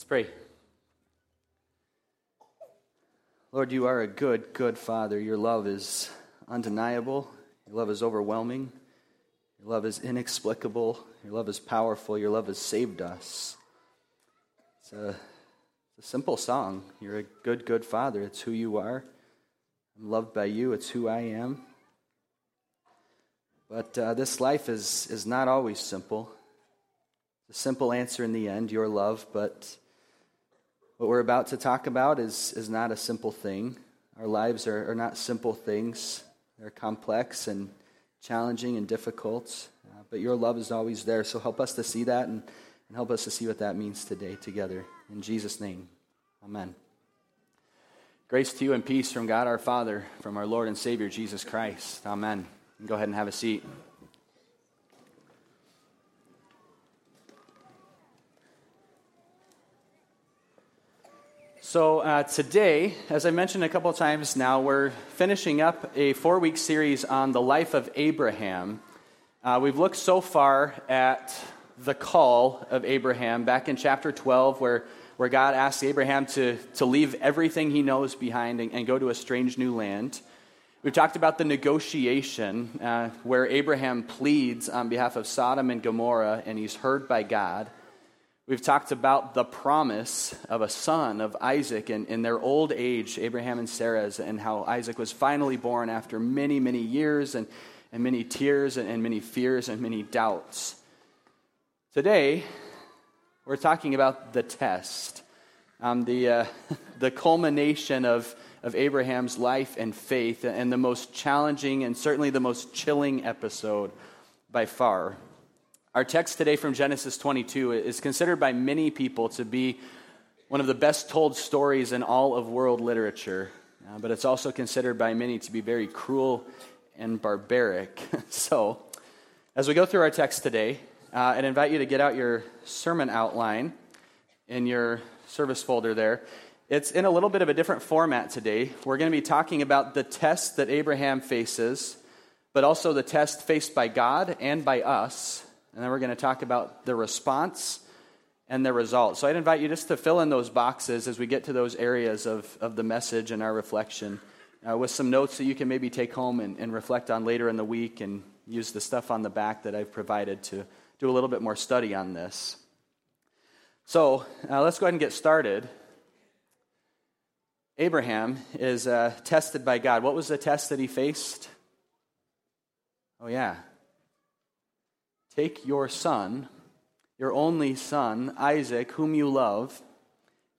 Let's pray. Lord, you are a good, good Father. Your love is undeniable. Your love is overwhelming. Your love is inexplicable. Your love is powerful. Your love has saved us. It's a, it's a simple song. You're a good, good Father. It's who you are. I'm loved by you. It's who I am. But uh, this life is, is not always simple. The simple answer in the end, your love, but what we're about to talk about is, is not a simple thing. Our lives are, are not simple things, they're complex and challenging and difficult. Uh, but your love is always there. So help us to see that and, and help us to see what that means today together. In Jesus' name, amen. Grace to you and peace from God our Father, from our Lord and Savior Jesus Christ. Amen. Go ahead and have a seat. So, uh, today, as I mentioned a couple times now, we're finishing up a four week series on the life of Abraham. Uh, we've looked so far at the call of Abraham back in chapter 12, where, where God asks Abraham to, to leave everything he knows behind and, and go to a strange new land. We've talked about the negotiation uh, where Abraham pleads on behalf of Sodom and Gomorrah, and he's heard by God. We've talked about the promise of a son of Isaac and in their old age, Abraham and Sarah's, and how Isaac was finally born after many, many years and, and many tears and, and many fears and many doubts. Today, we're talking about the test, um, the, uh, the culmination of, of Abraham's life and faith, and the most challenging and certainly the most chilling episode by far. Our text today from Genesis 22 is considered by many people to be one of the best told stories in all of world literature, uh, but it's also considered by many to be very cruel and barbaric. so, as we go through our text today, uh, I'd invite you to get out your sermon outline in your service folder there. It's in a little bit of a different format today. We're going to be talking about the test that Abraham faces, but also the test faced by God and by us and then we're going to talk about the response and the result. So I'd invite you just to fill in those boxes as we get to those areas of, of the message and our reflection uh, with some notes that you can maybe take home and, and reflect on later in the week and use the stuff on the back that I've provided to do a little bit more study on this. So uh, let's go ahead and get started. Abraham is uh, tested by God. What was the test that he faced? Oh, yeah, Take your son, your only son, Isaac, whom you love,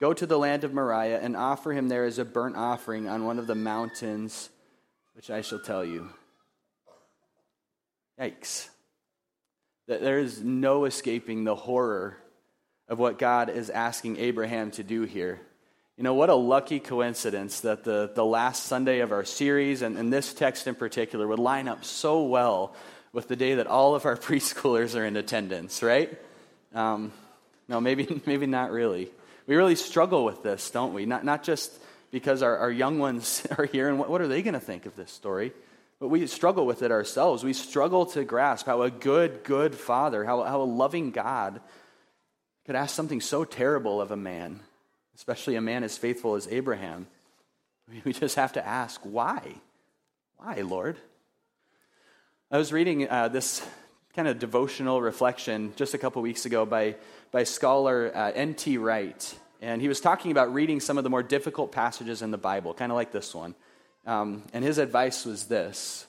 go to the land of Moriah and offer him there as a burnt offering on one of the mountains which I shall tell you. Yikes. There is no escaping the horror of what God is asking Abraham to do here. You know, what a lucky coincidence that the, the last Sunday of our series, and, and this text in particular, would line up so well with the day that all of our preschoolers are in attendance, right? Um, no, maybe, maybe not really. We really struggle with this, don't we? Not, not just because our, our young ones are here and what, what are they going to think of this story? But we struggle with it ourselves. We struggle to grasp how a good, good father, how, how a loving God could ask something so terrible of a man, especially a man as faithful as Abraham. We just have to ask, why? Why, Lord? I was reading uh, this kind of devotional reflection just a couple weeks ago by, by scholar uh, N.T. Wright. And he was talking about reading some of the more difficult passages in the Bible, kind of like this one. Um, and his advice was this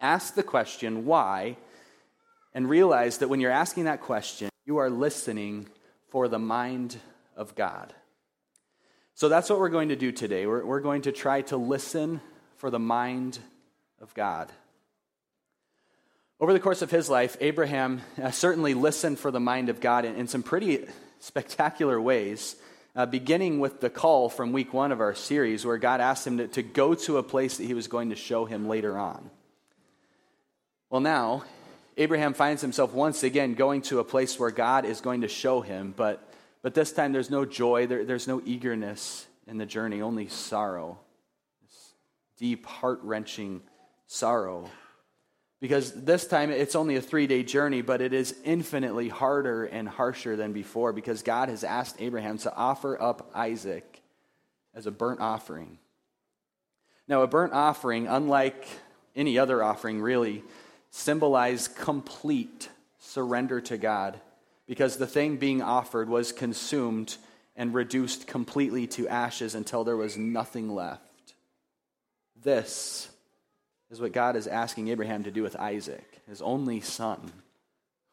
ask the question, why, and realize that when you're asking that question, you are listening for the mind of God. So that's what we're going to do today. We're, we're going to try to listen for the mind of God. Over the course of his life, Abraham uh, certainly listened for the mind of God in, in some pretty spectacular ways, uh, beginning with the call from week one of our series, where God asked him to, to go to a place that he was going to show him later on. Well, now, Abraham finds himself once again going to a place where God is going to show him, but, but this time there's no joy, there, there's no eagerness in the journey, only sorrow. This deep, heart wrenching sorrow Because this time it's only a three day journey, but it is infinitely harder and harsher than before because God has asked Abraham to offer up Isaac as a burnt offering. Now, a burnt offering, unlike any other offering, really symbolized complete surrender to God because the thing being offered was consumed and reduced completely to ashes until there was nothing left. This is what God is asking Abraham to do with Isaac, his only son,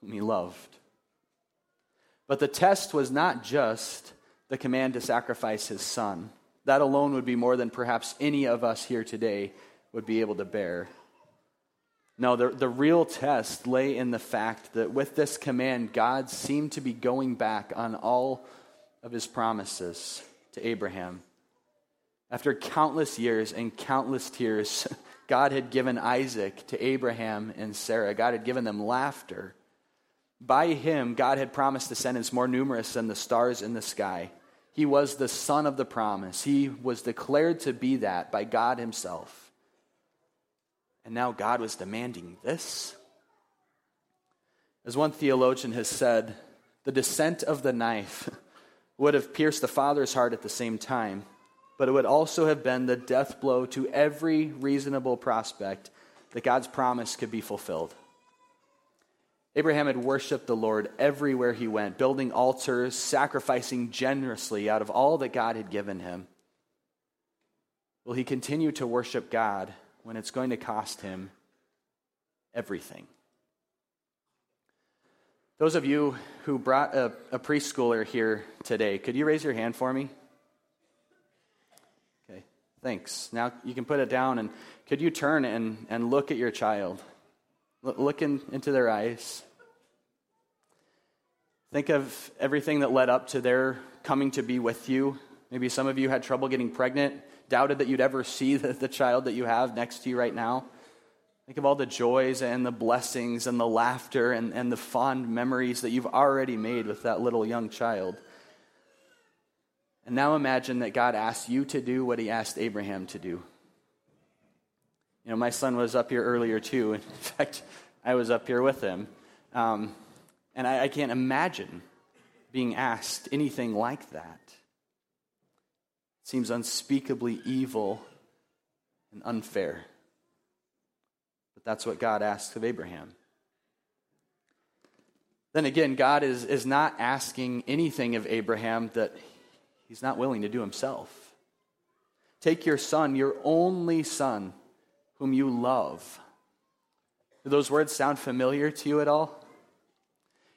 whom he loved. But the test was not just the command to sacrifice his son. That alone would be more than perhaps any of us here today would be able to bear. No, the, the real test lay in the fact that with this command, God seemed to be going back on all of his promises to Abraham. After countless years and countless tears, God had given Isaac to Abraham and Sarah. God had given them laughter. By him, God had promised descendants more numerous than the stars in the sky. He was the son of the promise. He was declared to be that by God himself. And now God was demanding this. As one theologian has said, the descent of the knife would have pierced the father's heart at the same time, but it would also have been the death blow to every reasonable prospect that God's promise could be fulfilled. Abraham had worshiped the Lord everywhere he went, building altars, sacrificing generously out of all that God had given him. Will he continue to worship God when it's going to cost him everything. Those of you who brought a, a, preschooler here today, could you raise your hand for me? Thanks. Now you can put it down and could you turn and, and look at your child? look in, into their eyes. Think of everything that led up to their coming to be with you. Maybe some of you had trouble getting pregnant doubted that you'd ever see the, the child that you have next to you right now. Think of all the joys and the blessings and the laughter and, and the fond memories that you've already made with that little young child. And now imagine that God asked you to do what he asked Abraham to do. You know, my son was up here earlier too. In fact, I was up here with him. Um, and I, I can't imagine being asked anything like that It seems unspeakably evil and unfair. But that's what God asks of Abraham. Then again, God is, is not asking anything of Abraham that he's not willing to do himself. Take your son, your only son, whom you love. Do those words sound familiar to you at all?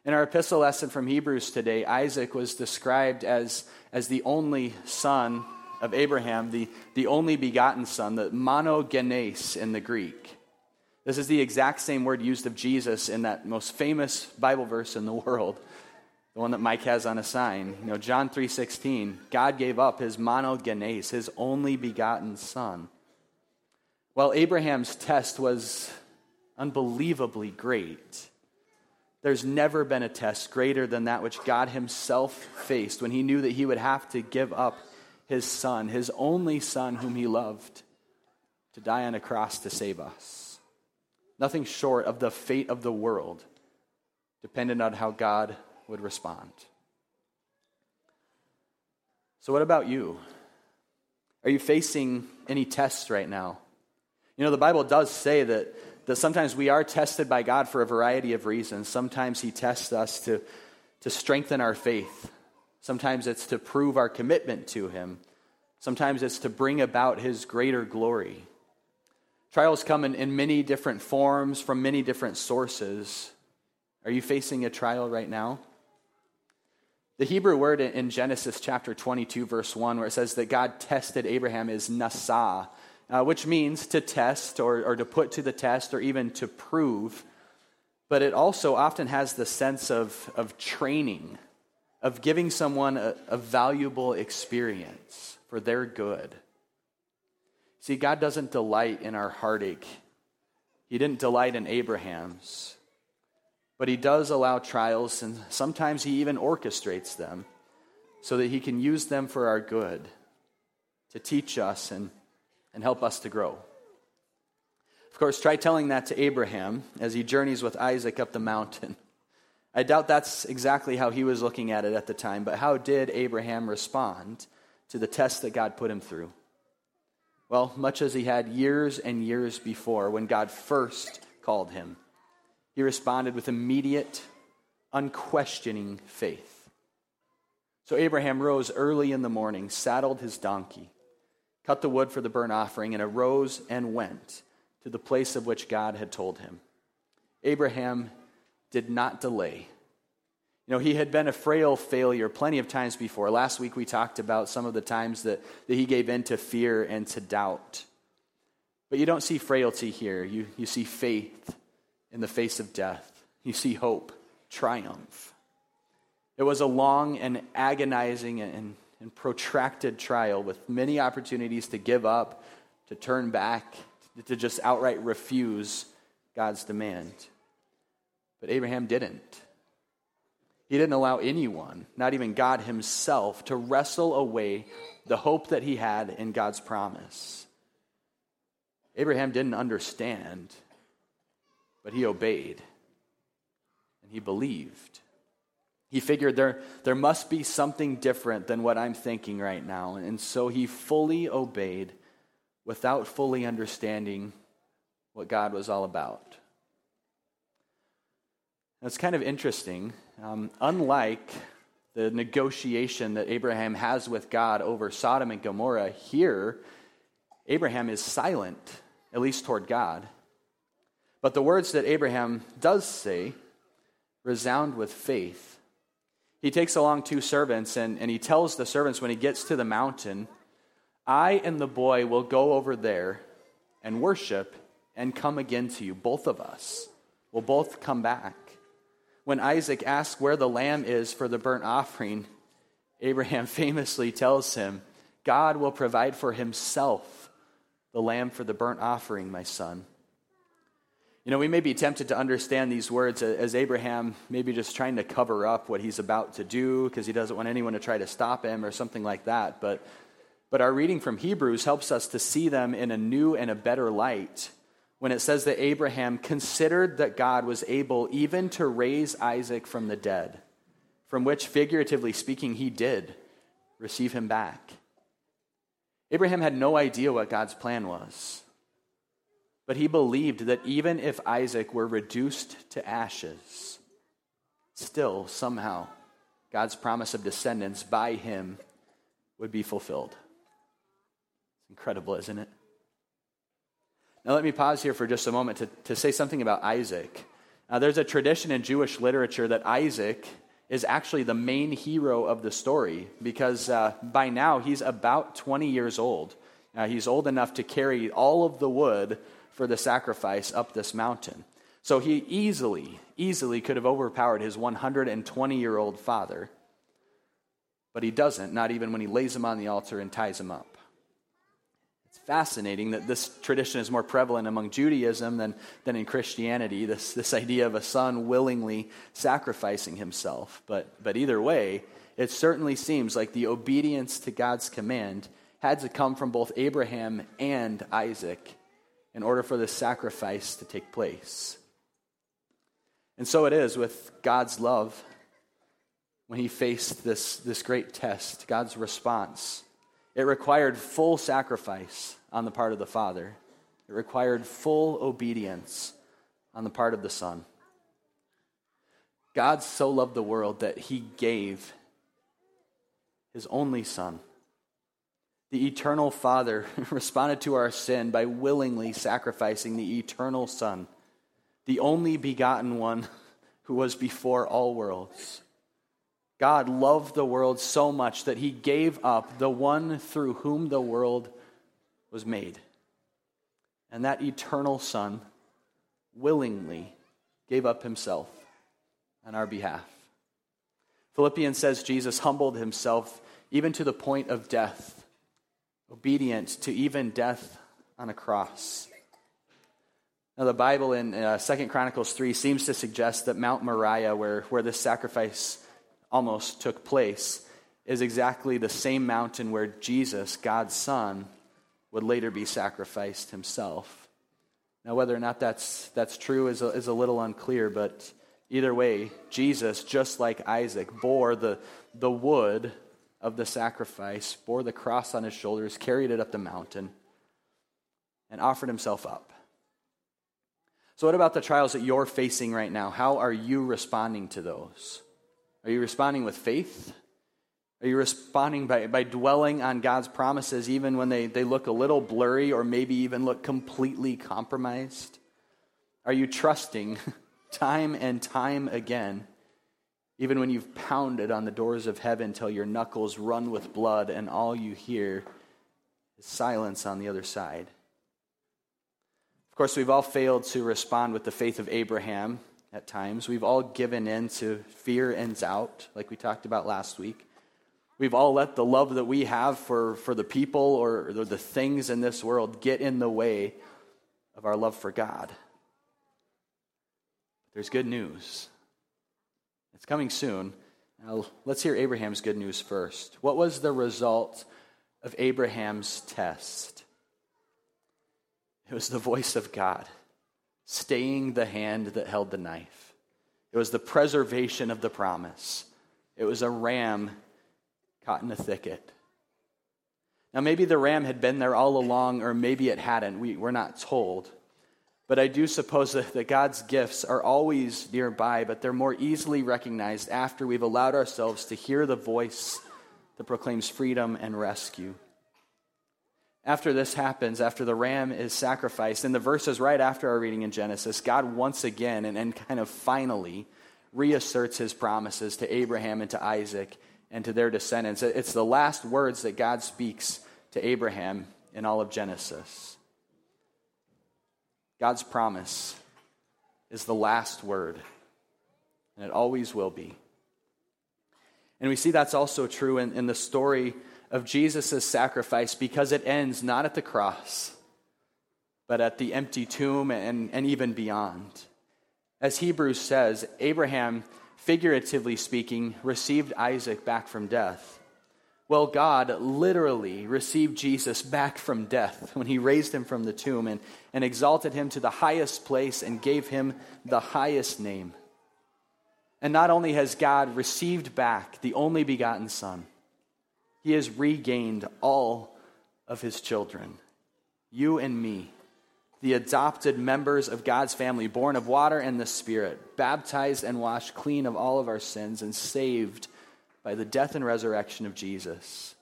In our epistle lesson from Hebrews today, Isaac was described as, as the only son of Abraham, the, the only begotten son, the monogenes in the Greek. This is the exact same word used of Jesus in that most famous Bible verse in the world, the one that Mike has on a sign. You know, John 3:16, God gave up his monogenes, his only begotten son. While Abraham's test was unbelievably great, there's never been a test greater than that which God himself faced when he knew that he would have to give up his son, his only son whom he loved, to die on a cross to save us. Nothing short of the fate of the world depended on how God would respond. So, what about you? Are you facing any tests right now? You know, the Bible does say that, that sometimes we are tested by God for a variety of reasons. Sometimes He tests us to, to strengthen our faith, Sometimes it's to prove our commitment to Him. Sometimes it's to bring about His greater glory. Trials come in, in many different forms from many different sources. Are you facing a trial right now? The Hebrew word in Genesis chapter 22, verse 1, where it says that God tested Abraham, is nasa, uh, which means to test or, or to put to the test or even to prove. But it also often has the sense of, of training of giving someone a, a valuable experience for their good. See, God doesn't delight in our heartache. He didn't delight in Abraham's. But He does allow trials, and sometimes He even orchestrates them so that He can use them for our good, to teach us and, and help us to grow. Of course, try telling that to Abraham as he journeys with Isaac up the mountain. I doubt that's exactly how he was looking at it at the time, but how did Abraham respond to the test that God put him through? Well, much as he had years and years before when God first called him, he responded with immediate, unquestioning faith. So Abraham rose early in the morning, saddled his donkey, cut the wood for the burnt offering, and arose and went to the place of which God had told him. Abraham did not delay. You know, he had been a frail failure plenty of times before. Last week we talked about some of the times that, that he gave in to fear and to doubt. But you don't see frailty here. You, you see faith in the face of death, you see hope, triumph. It was a long and agonizing and, and protracted trial with many opportunities to give up, to turn back, to just outright refuse God's demand. But Abraham didn't. He didn't allow anyone, not even God himself, to wrestle away the hope that he had in God's promise. Abraham didn't understand, but he obeyed and he believed. He figured there, there must be something different than what I'm thinking right now. And so he fully obeyed without fully understanding what God was all about. It's kind of interesting. Um, unlike the negotiation that Abraham has with God over Sodom and Gomorrah, here, Abraham is silent, at least toward God. But the words that Abraham does say resound with faith. He takes along two servants and, and he tells the servants when he gets to the mountain, I and the boy will go over there and worship and come again to you. Both of us will both come back when Isaac asks where the lamb is for the burnt offering, Abraham famously tells him, God will provide for himself the lamb for the burnt offering, my son. You know, we may be tempted to understand these words as Abraham maybe just trying to cover up what he's about to do because he doesn't want anyone to try to stop him or something like that. But, but our reading from Hebrews helps us to see them in a new and a better light when it says that Abraham considered that God was able even to raise Isaac from the dead, from which, figuratively speaking, he did receive him back. Abraham had no idea what God's plan was, but he believed that even if Isaac were reduced to ashes, still, somehow, God's promise of descendants by him would be fulfilled. It's incredible, isn't it? Now, let me pause here for just a moment to, to say something about Isaac. Uh, there's a tradition in Jewish literature that Isaac is actually the main hero of the story because uh, by now he's about 20 years old. Uh, he's old enough to carry all of the wood for the sacrifice up this mountain. So he easily, easily could have overpowered his 120 year old father, but he doesn't, not even when he lays him on the altar and ties him up It's fascinating that this tradition is more prevalent among Judaism than, than in Christianity, this, this idea of a son willingly sacrificing himself. But, but either way, it certainly seems like the obedience to God's command had to come from both Abraham and Isaac in order for this sacrifice to take place. And so it is with God's love when he faced this, this great test, God's response. It required full sacrifice on the part of the Father, it required full obedience on the part of the Son. God so loved the world that he gave his only Son. The eternal Father responded to our sin by willingly sacrificing the eternal Son, the only begotten one who was before all worlds. God loved the world so much that he gave up the one through whom the world was made. And that eternal Son willingly gave up himself on our behalf. Philippians says Jesus humbled himself even to the point of death, obedient to even death on a cross. Now, the Bible in uh, 2 Chronicles 3 seems to suggest that Mount Moriah, where, where this sacrifice almost took place, is exactly the same mountain where Jesus, God's Son, would later be sacrificed himself. Now, whether or not that's, that's true is a, is a little unclear, but either way, Jesus, just like Isaac, bore the, the wood of the sacrifice, bore the cross on his shoulders, carried it up the mountain, and offered himself up. So, what about the trials that you're facing right now? How are you responding to those? Are you responding with faith? Are you responding by, by dwelling on God's promises even when they, they look a little blurry or maybe even look completely compromised? Are you trusting time and time again, even when you've pounded on the doors of heaven till your knuckles run with blood and all you hear is silence on the other side? Of course, we've all failed to respond with the faith of Abraham at times. We've all given in to fear and doubt, like we talked about last week. We've all let the love that we have for, for the people or the things in this world get in the way of our love for God. There's good news. It's coming soon. Now, let's hear Abraham's good news first. What was the result of Abraham's test? It was the voice of God, staying the hand that held the knife. It was the preservation of the promise. It was a ram caught in a thicket. Now, maybe the ram had been there all along, or maybe it hadn't. We, we're not told. But I do suppose that, that God's gifts are always nearby, but they're more easily recognized after we've allowed ourselves to hear the voice that proclaims freedom and rescue. After this happens, after the ram is sacrificed, in the verses right after our reading in Genesis, God once again and, and kind of finally reasserts his promises to Abraham and to Isaac and to their descendants. It's the last words that God speaks to Abraham in all of Genesis. God's promise is the last word, and it always will be. And we see that's also true in, in the story of Jesus' sacrifice because it ends not at the cross, but at the empty tomb and, and even beyond. As Hebrews says, Abraham figuratively speaking, received Isaac back from death. Well, God literally received Jesus back from death when he raised him from the tomb and, and exalted him to the highest place and gave him the highest name. And not only has God received back the only begotten Son, he has regained all of his children, you and me the adopted members of God's family, born of water and the Spirit, baptized and washed clean of all of our sins, and saved by the death and resurrection of Jesus.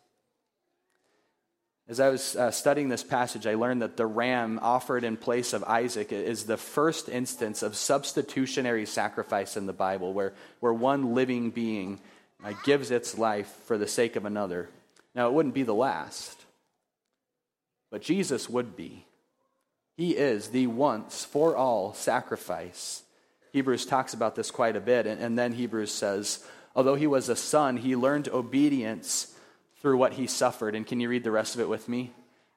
As I was uh, studying this passage, I learned that the ram offered in place of Isaac is the first instance of substitutionary sacrifice in the Bible, where, where one living being uh, gives its life for the sake of another. Now, it wouldn't be the last, but Jesus would be. He is the once for all sacrifice. Hebrews talks about this quite a bit, and, and then Hebrews says, although he was a son, he learned obedience through what he suffered. And can you read the rest of it with me?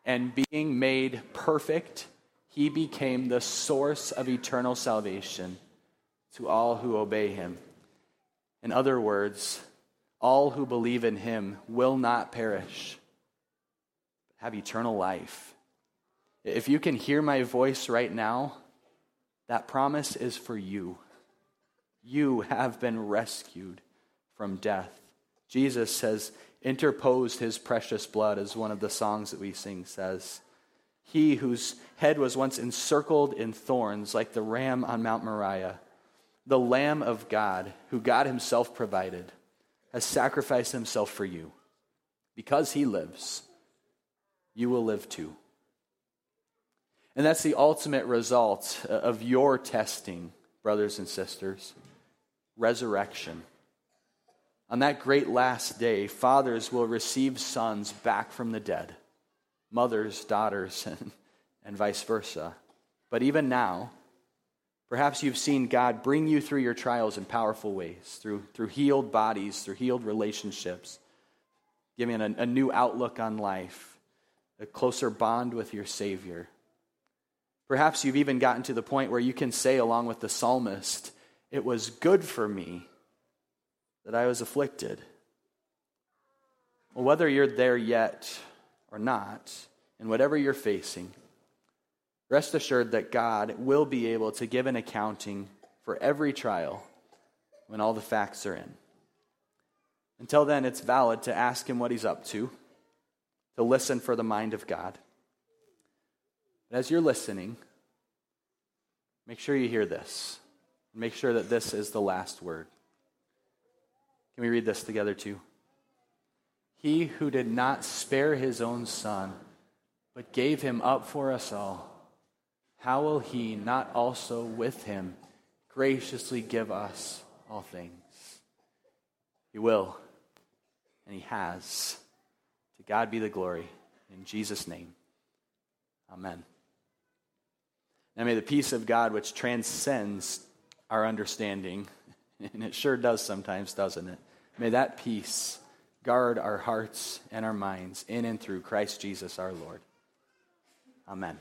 And being made perfect, he became the source of eternal salvation to all who obey him. In other words, all who believe in him will not perish, but have eternal life. If you can hear my voice right now, that promise is for you. You have been rescued from death. Jesus has interposed his precious blood, as one of the songs that we sing says. He whose head was once encircled in thorns, like the ram on Mount Moriah, the Lamb of God, who God himself provided, has sacrificed himself for you. Because he lives, you will live too. And that's the ultimate result of your testing, brothers and sisters resurrection. On that great last day, fathers will receive sons back from the dead, mothers, daughters, and, and vice versa. But even now, perhaps you've seen God bring you through your trials in powerful ways, through, through healed bodies, through healed relationships, giving a, a new outlook on life, a closer bond with your Savior. Perhaps you've even gotten to the point where you can say, along with the psalmist, It was good for me that I was afflicted. Well, whether you're there yet or not, and whatever you're facing, Rest assured that God will be able to give an accounting for every trial when all the facts are in. Until then, it's valid to ask him what he's up to, to listen for the mind of God. But as you're listening, make sure you hear this. Make sure that this is the last word. Can we read this together too? He who did not spare his own son, but gave him up for us all, how will he not also with him graciously give us all things? He will, and he has. To God be the glory. In Jesus' name, amen. And may the peace of God, which transcends our understanding, and it sure does sometimes, doesn't it? May that peace guard our hearts and our minds in and through Christ Jesus our Lord. Amen.